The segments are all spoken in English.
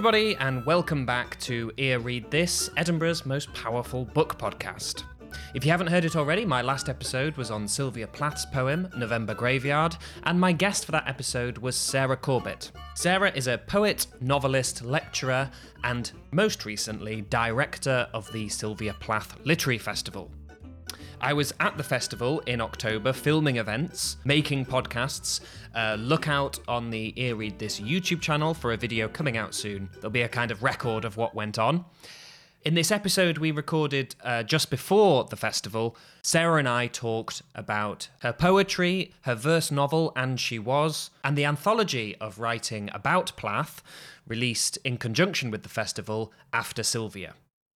everybody, and welcome back to Ear Read This, Edinburgh's most powerful book podcast. If you haven't heard it already, my last episode was on Sylvia Plath's poem, November Graveyard, and my guest for that episode was Sarah Corbett. Sarah is a poet, novelist, lecturer, and most recently, director of the Sylvia Plath Literary Festival. I was at the festival in October filming events, making podcasts. Uh, look out on the Ear Read This YouTube channel for a video coming out soon. There'll be a kind of record of what went on. In this episode we recorded uh, just before the festival, Sarah and I talked about her poetry, her verse novel, And She Was, and the anthology of writing about Plath, released in conjunction with the festival after Sylvia.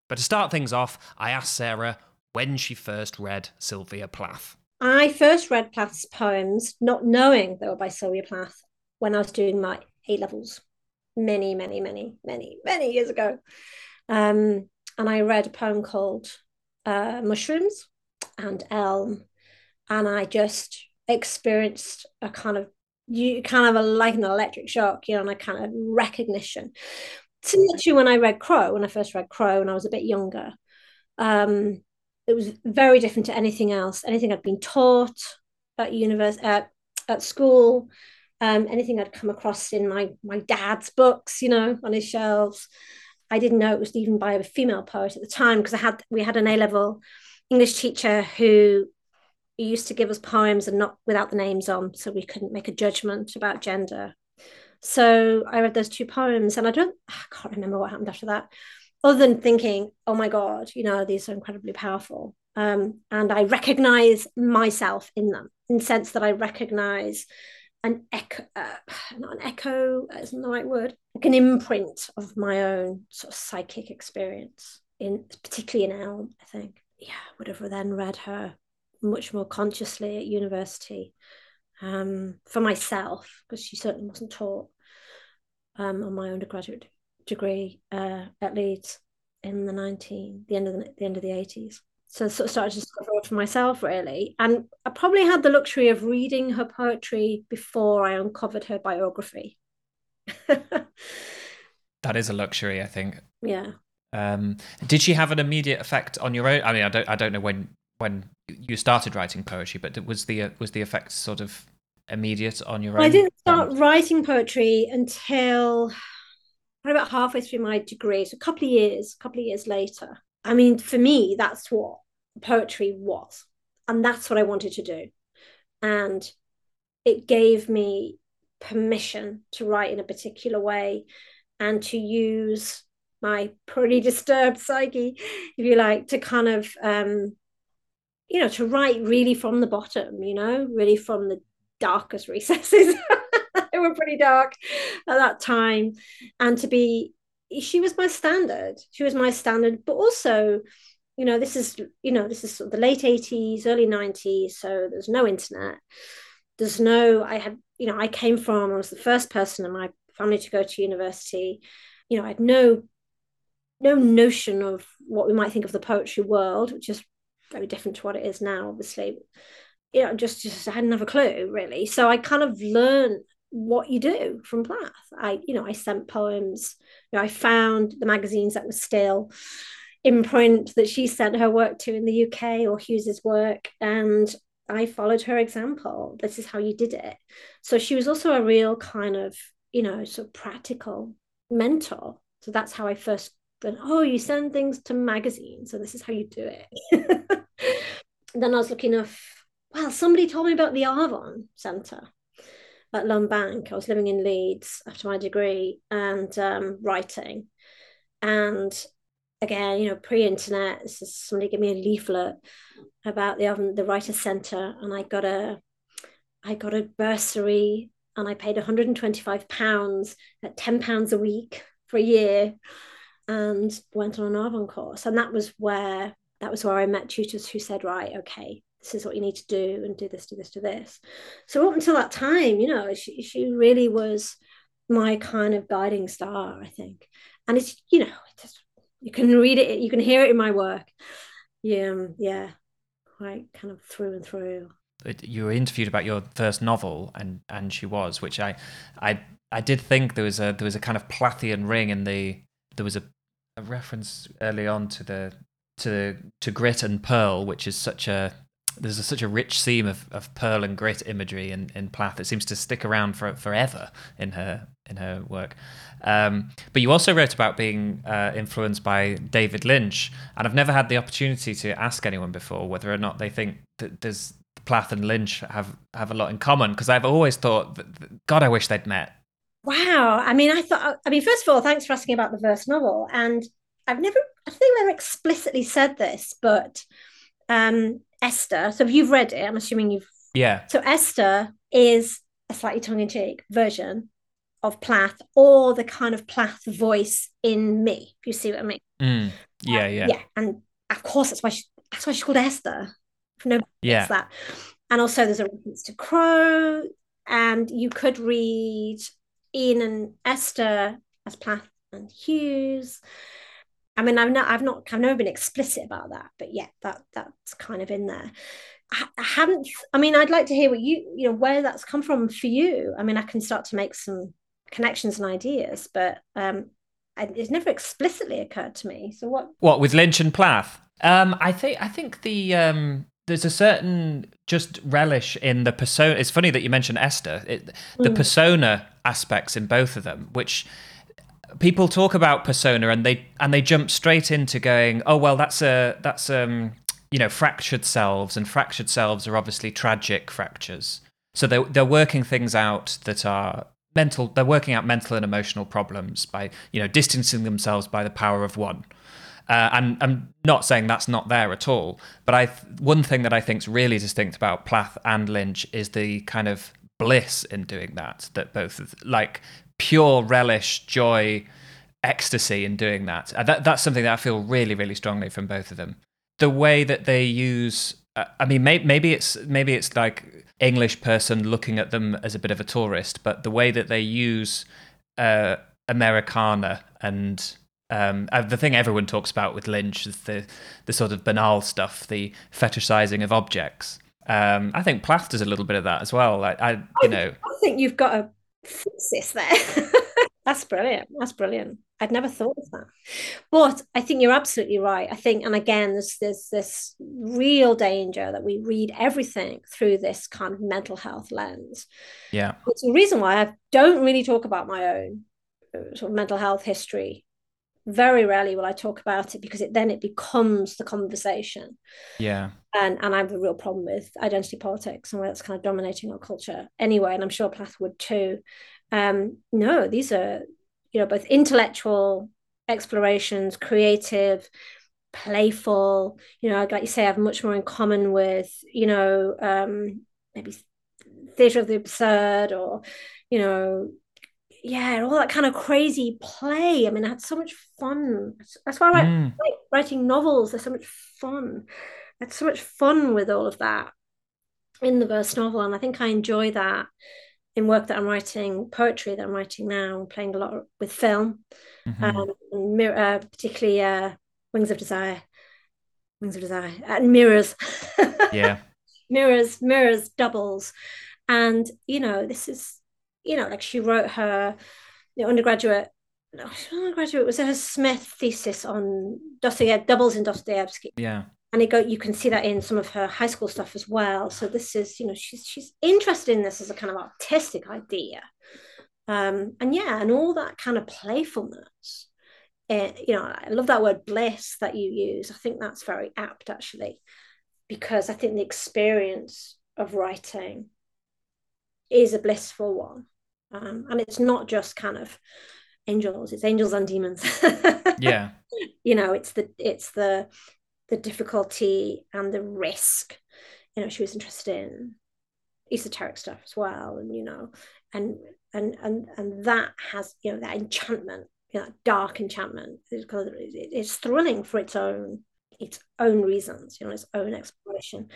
But to start things off, I asked Sarah when she first read Sylvia Plath. I first read Plath's poems, not knowing they were by Sylvia Plath, when I was doing my A levels many, many, many, many, many years ago. Um, and I read a poem called uh, Mushrooms and Elm, and I just experienced a kind of you kind of a, like an electric shock, you know, and a kind of recognition. Similar to when I read Crow, when I first read Crow, when I was a bit younger. Um, it was very different to anything else, anything I'd been taught at university, at, at school, um, anything I'd come across in my my dad's books, you know, on his shelves. I didn't know it was even by a female poet at the time because I had we had an A level English teacher who used to give us poems and not without the names on, so we couldn't make a judgment about gender. So I read those two poems, and I don't, I can't remember what happened after that other than thinking, oh my God, you know, these are incredibly powerful. Um, and I recognize myself in them in the sense that I recognize an echo, uh, not an echo, isn't the right word, like an imprint of my own sort of psychic experience in particularly in Elm, I think. Yeah, would have then read her much more consciously at university um, for myself, because she certainly wasn't taught um, on my undergraduate degree uh, at Leeds in the 19 the end of the, the end of the 80s so I sort of started to discover it for myself really. And I probably had the luxury of reading her poetry before I uncovered her biography. That is a luxury I think. Yeah. Um, did she have an immediate effect on your own? I mean I don't I don't know when when you started writing poetry but was the was the effect sort of immediate on your own? I didn't start writing poetry until about halfway through my degree, so a couple of years, a couple of years later. I mean, for me, that's what poetry was. And that's what I wanted to do. And it gave me permission to write in a particular way and to use my pretty disturbed psyche, if you like, to kind of, um, you know, to write really from the bottom, you know, really from the darkest recesses were pretty dark at that time. And to be, she was my standard. She was my standard, but also, you know, this is, you know, this is sort of the late 80s, early 90s. So there's no internet. There's no, I had, you know, I came from, I was the first person in my family to go to university. You know, I had no no notion of what we might think of the poetry world, which is very different to what it is now, obviously. You know, just just I didn't have a clue really. So I kind of learned what you do from Plath. I, you know, I sent poems. You know, I found the magazines that were still in print that she sent her work to in the UK or Hughes's work, and I followed her example. This is how you did it. So she was also a real kind of, you know, sort of practical mentor. So that's how I first went, oh, you send things to magazines, so this is how you do it. then I was looking up, well, somebody told me about the Arvon Centre at Lumb Bank. I was living in Leeds after my degree and um, writing. And again, you know, pre-internet, somebody gave me a leaflet about the Arvon, the Writer Centre, and I got a, I got a bursary, and I paid 125 pounds at 10 pounds a week for a year, and went on an Arvon course, and that was where that was where I met tutors who said, right, okay, this is what you need to do and do this do this do this. So up until that time you know she, she really was my kind of guiding star i think. And it's you know it's, you can read it you can hear it in my work. Yeah um, yeah quite kind of through and through. You were interviewed about your first novel and and she was which i i I did think there was a there was a kind of Plathian ring in the there was a, a reference early on to the to to grit and pearl, which is such a there's a, such a rich seam of, of pearl and grit imagery in, in Plath that seems to stick around for forever in her in her work. Um, but you also wrote about being uh, influenced by David Lynch, and I've never had the opportunity to ask anyone before whether or not they think that there's Plath and Lynch have have a lot in common because I've always thought, that, God, I wish they'd met. Wow. I mean, I thought. I mean, first of all, thanks for asking about the verse novel, and I've never, I think, never explicitly said this, but um, Esther. So if you've read it. I'm assuming you've. Yeah. So Esther is a slightly tongue-in-cheek version of Plath, or the kind of Plath voice in me. If you see what I mean. Mm. Yeah, yeah, yeah. And of course, that's why she, that's why she's called Esther. No, yeah. that. And also, there's a reference to Crow, and you could read Ian and Esther as Plath and Hughes. I mean, I've not, I've not, I've never been explicit about that, but yeah, that that's kind of in there. I, I haven't. I mean, I'd like to hear what you, you know, where that's come from for you. I mean, I can start to make some connections and ideas, but um, it's never explicitly occurred to me. So what? What with Lynch and Plath? Um, I think I think the um, there's a certain just relish in the persona. It's funny that you mentioned Esther. It, the mm. persona aspects in both of them, which people talk about persona and they and they jump straight into going, oh well, that's a that's um you know fractured selves and fractured selves are obviously tragic fractures. So they they're working things out that are mental. They're working out mental and emotional problems by you know distancing themselves by the power of one. Uh, and I'm not saying that's not there at all, but I one thing that I think is really distinct about Plath and Lynch is the kind of bliss in doing that. That both like pure relish, joy, ecstasy in doing that. Uh, that. That's something that I feel really, really strongly from both of them. The way that they use, uh, I mean, may, maybe it's maybe it's like English person looking at them as a bit of a tourist, but the way that they use uh, Americana and um, uh, the thing everyone talks about with Lynch is the the sort of banal stuff, the fetishizing of objects. Um, I think Plath does a little bit of that as well. Like I, you I, know, I think you've got a thesis there. That's brilliant. That's brilliant. I'd never thought of that. But I think you're absolutely right. I think, and again, there's there's this real danger that we read everything through this kind of mental health lens. Yeah. It's the reason why I don't really talk about my own uh, sort of mental health history. Very rarely will I talk about it because it then it becomes the conversation. Yeah. And and I have a real problem with identity politics and where that's kind of dominating our culture anyway. And I'm sure Plath would too um, no, these are you know both intellectual explorations, creative, playful. You know, like you say, I have much more in common with you know um, maybe theatre of the absurd or you know yeah, all that kind of crazy play. I mean, I had so much fun. That's why I like, mm. like writing novels. There's so much fun. I had so much fun with all of that in the verse novel, and I think I enjoy that in work that I'm writing, poetry that I'm writing now, I'm playing a lot with film, mm-hmm. um, uh, particularly uh, Wings of Desire, Wings of Desire, and mirrors. yeah. mirrors, mirrors, doubles. And, you know, this is, you know, like she wrote her you know, undergraduate, no, undergraduate was her Smith thesis on Dostoevsky, doubles in Dostoevsky. Yeah. And it go you can see that in some of her high school stuff as well. So this is you know she's she's interested in this as a kind of artistic idea. Um and yeah and all that kind of playfulness it, you know i love that word bliss that you use. I think that's very apt actually because i think the experience of writing is a blissful one um, and it's not just kind of angels it's angels and demons yeah you know it's the it's the the difficulty and the risk. You know, she was interested in esoteric stuff as well, and you know, and and and and that has you know that enchantment, you know, dark enchantment. It's thrilling for its own its own reasons, you know, its own exploration.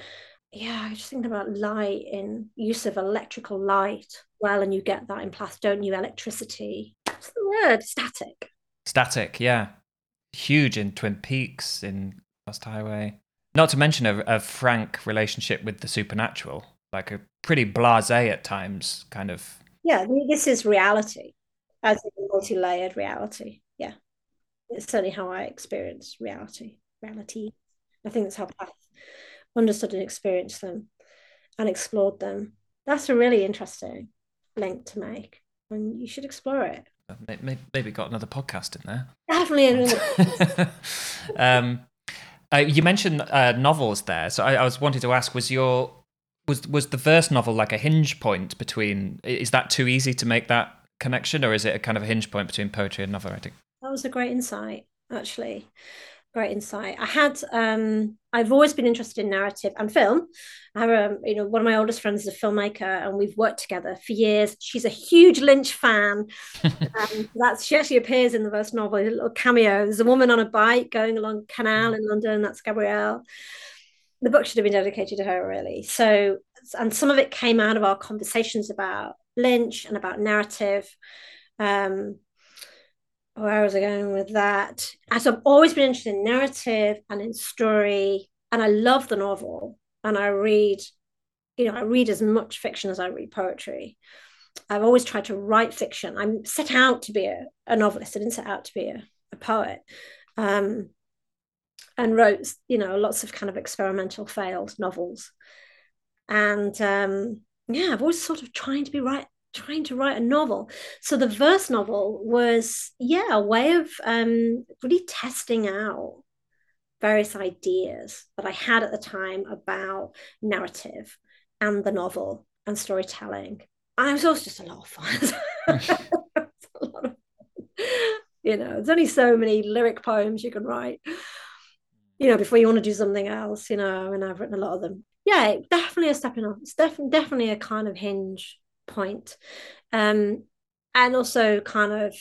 Yeah, I just think about light in use of electrical light. Well, and you get that in Plath, don't you? Electricity. What's the word? Static. Static, yeah. Huge in Twin Peaks, in Lost Highway. Not to mention a, a frank relationship with the supernatural, like a pretty blasé at times kind of yeah, this is reality, as a multi-layered reality. Yeah, it's certainly how I experience reality. Reality. I think that's how understood and experienced them and explored them. That's a really interesting link to make, and you should explore it. Maybe, maybe got another podcast in there. Definitely. um, uh, you mentioned uh, novels there, so I, I was wanting to ask: was your was was the verse novel like a hinge point between? Is that too easy to make that connection, or is it a kind of a hinge point between poetry and novel writing? That was a great insight, actually great insight. I had um, I've always been interested in narrative and film. I have a, you know one of my oldest friends is a filmmaker, and we've worked together for years. She's a huge Lynch fan. um, that's she actually appears in the first novel, a little cameo. There's a woman on a bike going along canal in London. That's Gabrielle. The book should have been dedicated to her, really. So, and some of it came out of our conversations about Lynch and about narrative. Um, where was I going with that? As I've always been interested in narrative and in story, and I love the novel, and I read, you know, I read as much fiction as I read poetry. I've always tried to write fiction. I'm set out to be a, a novelist. I didn't set out to be a, a poet. Um, and wrote, you know, lots of kind of experimental failed novels. And um, yeah, I've always sort of trying to be right trying to write a novel. So the verse novel was, yeah, a way of um, really testing out various ideas that I had at the time about narrative and the novel and storytelling. And it was also just a lot of fun. lot of You know, there's only so many lyric poems you can write, you know, before you want to do something else, you know, and I've written a lot of them. Yeah, definitely a stepping up. It's definitely definitely a kind of hinge point. Um, and also kind of,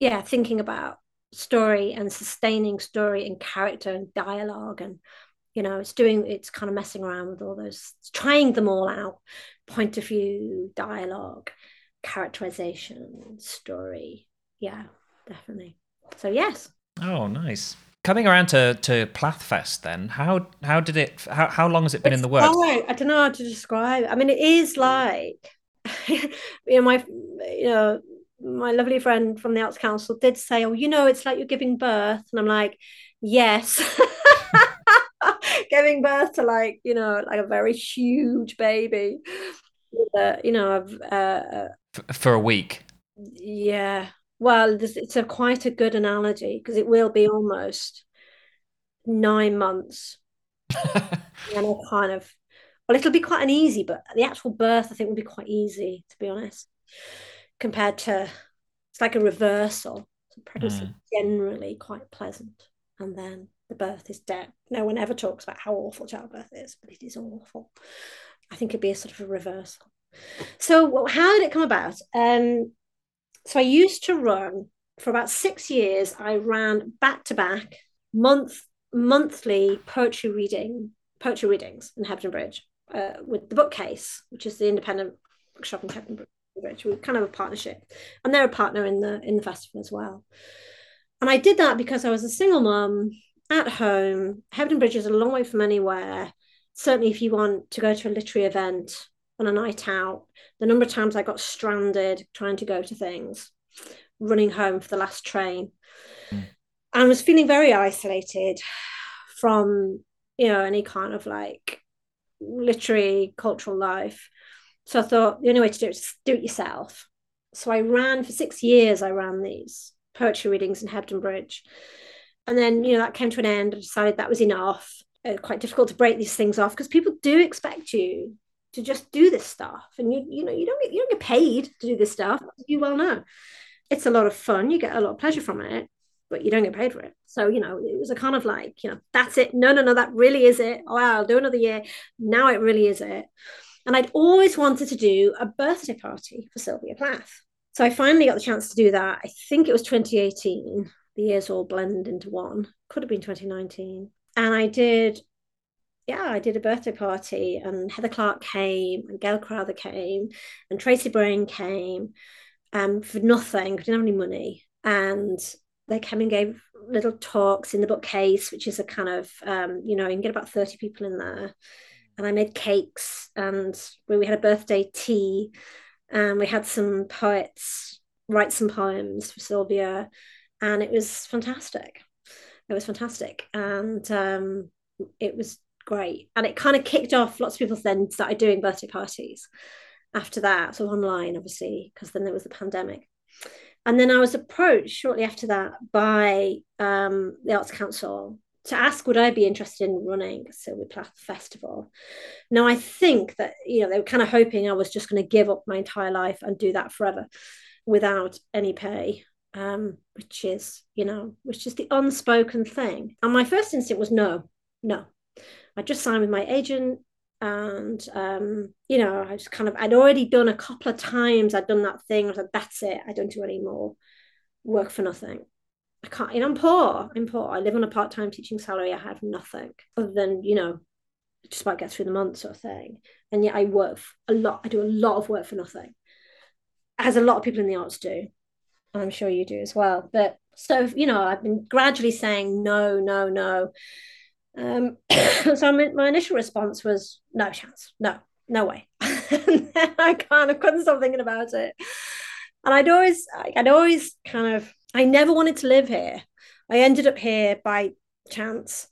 yeah, thinking about story and sustaining story and character and dialogue and you know it's doing it's kind of messing around with all those trying them all out. Point of view dialogue characterization story. Yeah definitely. So yes. Oh nice. Coming around to to Plathfest then how how did it how, how long has it been it's in the works? i don't know how to describe it. i mean it is like you know, my you know, my lovely friend from the Arts Council did say, "Oh, you know, it's like you're giving birth," and I'm like, "Yes." giving birth to like you know like a very huge baby uh, you know uh, uh, for a week. Yeah. Well it's a quite a good analogy because it will be almost nine months. And I kind of well, it'll be quite an easy, but the actual birth, I think, will be quite easy, to be honest, compared to it's like a reversal. So pregnancy mm. generally quite pleasant, and then the birth is dead. No one ever talks about how awful childbirth is, but it is awful. I think it'd be a sort of a reversal. So, well, how did it come about? Um, so I used to run for about six years. I ran back to back month monthly poetry reading poetry readings in Hebden Bridge uh, with the bookcase, which is the independent bookshop in Hebden Bridge. We're kind of a partnership, and they're a partner in the in the festival as well. And I did that because I was a single mum at home. Hebden Bridge is a long way from anywhere. Certainly, if you want to go to a literary event on a night out, the number of times I got stranded trying to go to things, running home for the last train, mm. and was feeling very isolated from you know any kind of like literary cultural life. So I thought the only way to do it is do it yourself. So I ran for six years. I ran these poetry readings in Hebden Bridge, and then you know that came to an end. I decided that was enough. Uh, quite difficult to break these things off because people do expect you to just do this stuff, and you you know you don't get, you don't get paid to do this stuff. You well know. It's a lot of fun. You get a lot of pleasure from it, but you don't get paid for it. So, you know, it was a kind of like, you know, that's it. No, no, no, that really is it. Oh, I'll do another year. Now it really is it. And I'd always wanted to do a birthday party for Sylvia Plath. So I finally got the chance to do that. I think it was 2018. The years all blend into one. Could have been 2019. And I did, yeah, I did a birthday party and Heather Clark came and Gail Crowther came and Tracy Brain came um, for nothing. I didn't have any money. And they came and gave little talks in the bookcase, which is a kind of, um, you know, you can get about 30 people in there. And I made cakes and we had a birthday tea and we had some poets write some poems for Sylvia, and it was fantastic. It was fantastic, and um, it was great. And it kind of kicked off. Lots of people then started doing birthday parties after that, so online, obviously, because then there was the pandemic. And then I was approached shortly after that by um, the Arts Council to ask would I be interested in running Sylvia Plath Festival. Now I think that you know they were kind of hoping I was just going to give up my entire life and do that forever without any pay, um, which is you know which is the unspoken thing. And my first instinct was no, no. I just signed with my agent and um, you know I just kind of I'd already done a couple of times I'd done that thing I was like that's it I don't do any more work for nothing I can't, you know, I'm poor. I'm poor. I live on a part time teaching salary. I have nothing other than, you know, just about get through the month sort of thing. And yet I work a lot. I do a lot of work for nothing, as a lot of people in the arts do. And I'm sure you do as well. But so, you know, I've been gradually saying no, no, no. Um, so my initial response was no chance, no, no way. Then I kind of couldn't stop thinking about it. And I'd always, I'd always kind of I never wanted to live here. I ended up here by chance.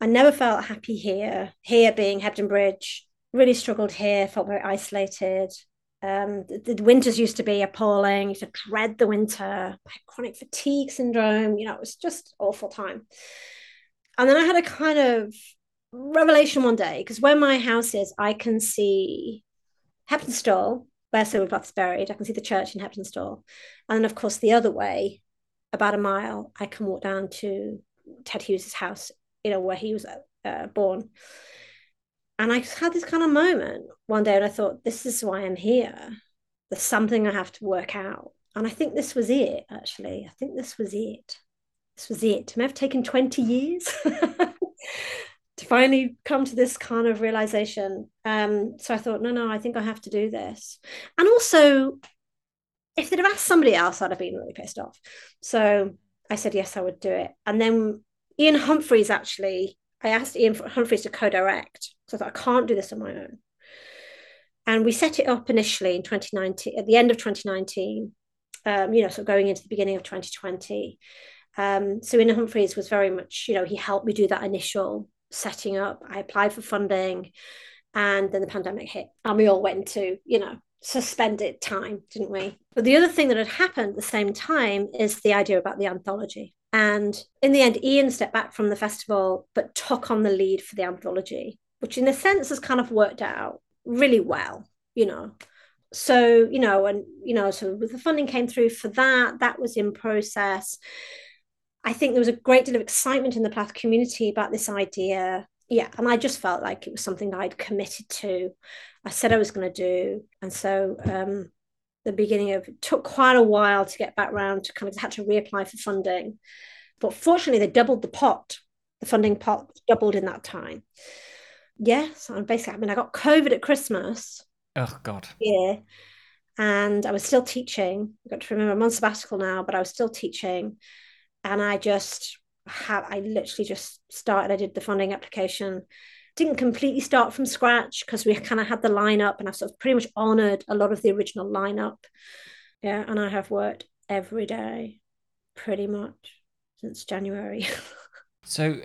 I never felt happy here. Here being Hebden Bridge, really struggled here, felt very isolated. Um, the, the, winters used to be appalling. used to dread the winter. chronic fatigue syndrome. You know, it was just awful time. And then I had a kind of revelation one day because where my house is, I can see Heptonstall, where is buried. I can see the church in Heptonstall, and then of course the other way, about a mile, I can walk down to Ted Hughes's house, you know, where he was uh, born. And I just had this kind of moment one day, and I thought, this is why I'm here. There's something I have to work out. And I think this was it, actually. I think this was it. This was it. May have taken 20 years to finally come to this kind of realization. Um, so I thought, no, no, I think I have to do this. And also, if they'd have asked somebody else, I'd have been really pissed off. So I said, yes, I would do it. And then Ian Humphreys actually, I asked Ian Humphreys to co-direct. So I thought, I can't do this on my own. And we set it up initially in 2019, at the end of 2019, um, you know, so going into the beginning of 2020. Um, so Ian Humphreys was very much, you know, he helped me do that initial setting up. I applied for funding and then the pandemic hit and we all went into, you know, suspended time, didn't we? But the other thing that had happened at the same time is the idea about the anthology. And in the end, Ian stepped back from the festival, but took on the lead for the anthology, which in a sense has kind of worked out really well, you know. So, you know, and, you know, so the funding came through for that, that was in process. I think there was a great deal of excitement in the Plath community about this idea. Yeah, and I just felt like it was something I'd committed to. I said I was going to do. And so um, the beginning of it took quite a while to get back around to kind of had to reapply for funding. But fortunately, they doubled the pot. The funding pot doubled in that time. Yes, and basically, I mean, I got COVID at Christmas. Oh God. Yeah, and I was still teaching. I've got to remember I'm on sabbatical now, but I was still teaching, and I just have I literally just started. I did the funding application didn't completely start from scratch because we kind of had the lineup and I've sort of pretty much honored a lot of the original lineup. Yeah, and I have worked every day pretty much since January. so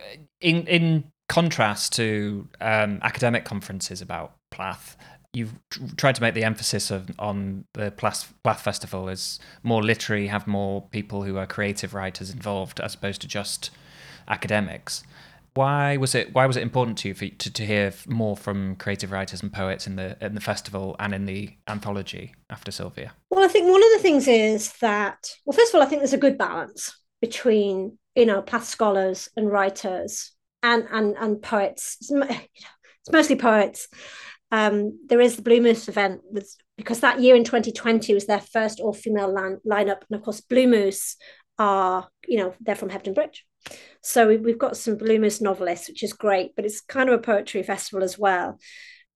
in in contrast to um, academic conferences about Plath, you've tried to make the emphasis of, on the Plath, Festival is more literary, have more people who are creative writers involved as opposed to just academics. Why was it? Why was it important to you for, to, to hear more from creative writers and poets in the in the festival and in the anthology after Sylvia? Well, I think one of the things is that well, first of all, I think there's a good balance between you know Plath scholars and writers and and and poets. It's mostly poets. Um, there is the Blue Moose event with because that year in 2020 was their first all female line, lineup, and of course Blue Moose are you know they're from Hebden Bridge so we've got some Blue Moose novelists, which is great, but it's kind of a poetry festival as well.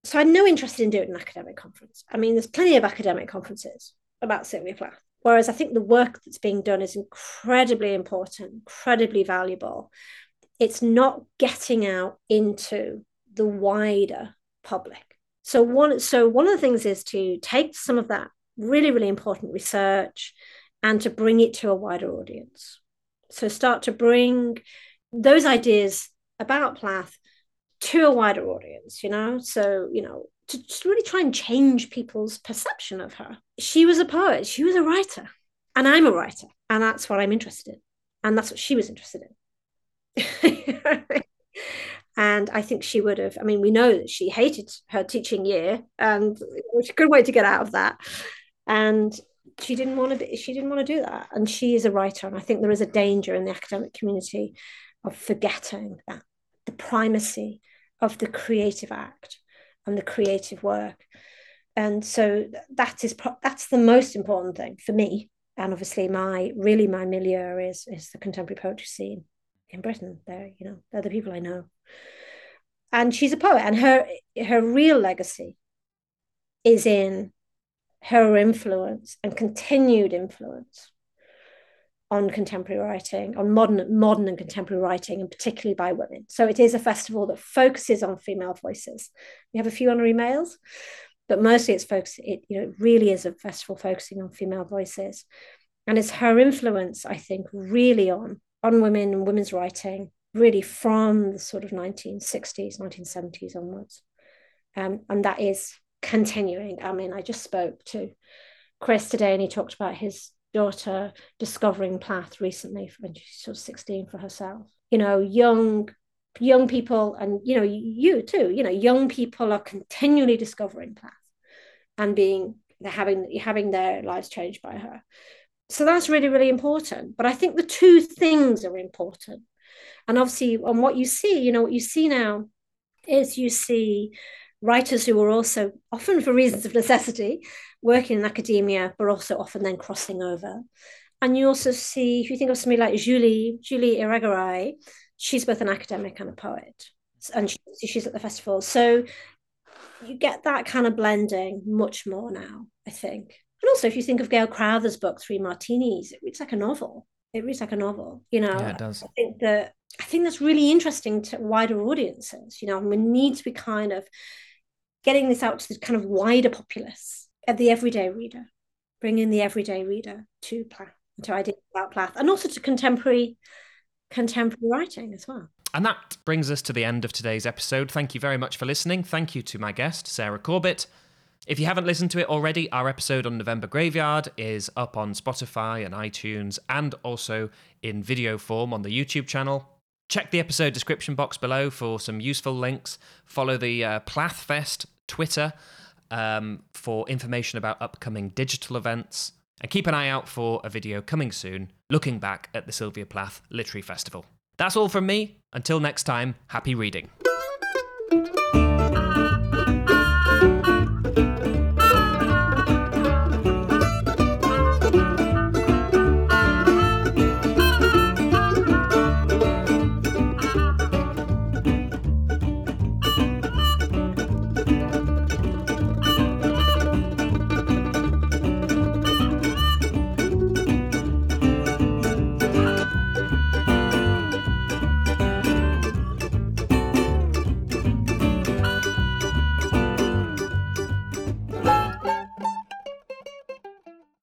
So I had no interest in doing an academic conference. I mean, there's plenty of academic conferences about Sylvia Plath. Whereas I think the work that's being done is incredibly important, incredibly valuable. It's not getting out into the wider public. So one, so one of the things is to take some of that really, really important research and to bring it to a wider audience. So start to bring those ideas about Plath to a wider audience, you know? So, you know, to just really try and change people's perception of her. She was a poet, she was a writer, and I'm a writer, and that's what I'm interested in. And that's what she was interested in. and I think she would have, I mean, we know that she hated her teaching year, and which a good way to get out of that. And she didn't want to be, she didn't want to do that. And she is a writer, and I think there is a danger in the academic community of forgetting that the primacy of the creative act and the creative work. And so that is that's the most important thing for me. And obviously, my really my milieu is is the contemporary poetry scene in Britain. They're you know they're the people I know. And she's a poet, and her her real legacy is in her influence and continued influence on contemporary writing, on modern, modern and contemporary writing, and particularly by women. So it is a festival that focuses on female voices. We have a few honorary males, but mostly it's focused. It you know really is a festival focusing on female voices, and it's her influence, I think, really on on women and women's writing, really from the sort of 1960s, 1970s onwards, um, and that is continuing. I mean, I just spoke to Chris today, and he talked about his daughter discovering Plath recently when she's sort of 16 for herself. You know, young young people and you know you too you know young people are continually discovering Plath and being they're having having their lives changed by her so that's really really important but i think the two things are important and obviously on what you see you know what you see now is you see writers who are also often for reasons of necessity working in academia, but also often then crossing over. And you also see, if you think of somebody like Julie, Julie Irigaray, she's both an academic and a poet. And she, she's at the festival. So you get that kind of blending much more now, I think. And also, if you think of Gail Crowther's book, Three Martinis, it reads like a novel. It reads like a novel, you know. Yeah, it does. I think that I think that's really interesting to wider audiences. You know, we need to be kind of getting this out to the kind of wider populace of the everyday reader, bringing the everyday reader to Plath, to ideas about Plath, and also to contemporary contemporary writing as well. And that brings us to the end of today's episode. Thank you very much for listening. Thank you to my guest, Sarah Corbett. If you haven't listened to it already, our episode on November Graveyard is up on Spotify and iTunes and also in video form on the YouTube channel. Check the episode description box below for some useful links. Follow the uh, Plathfest Twitter um, for information about upcoming digital events. And keep an eye out for a video coming soon looking back at the Sylvia Plath Literary Festival. That's all from me. Until next time, happy reading.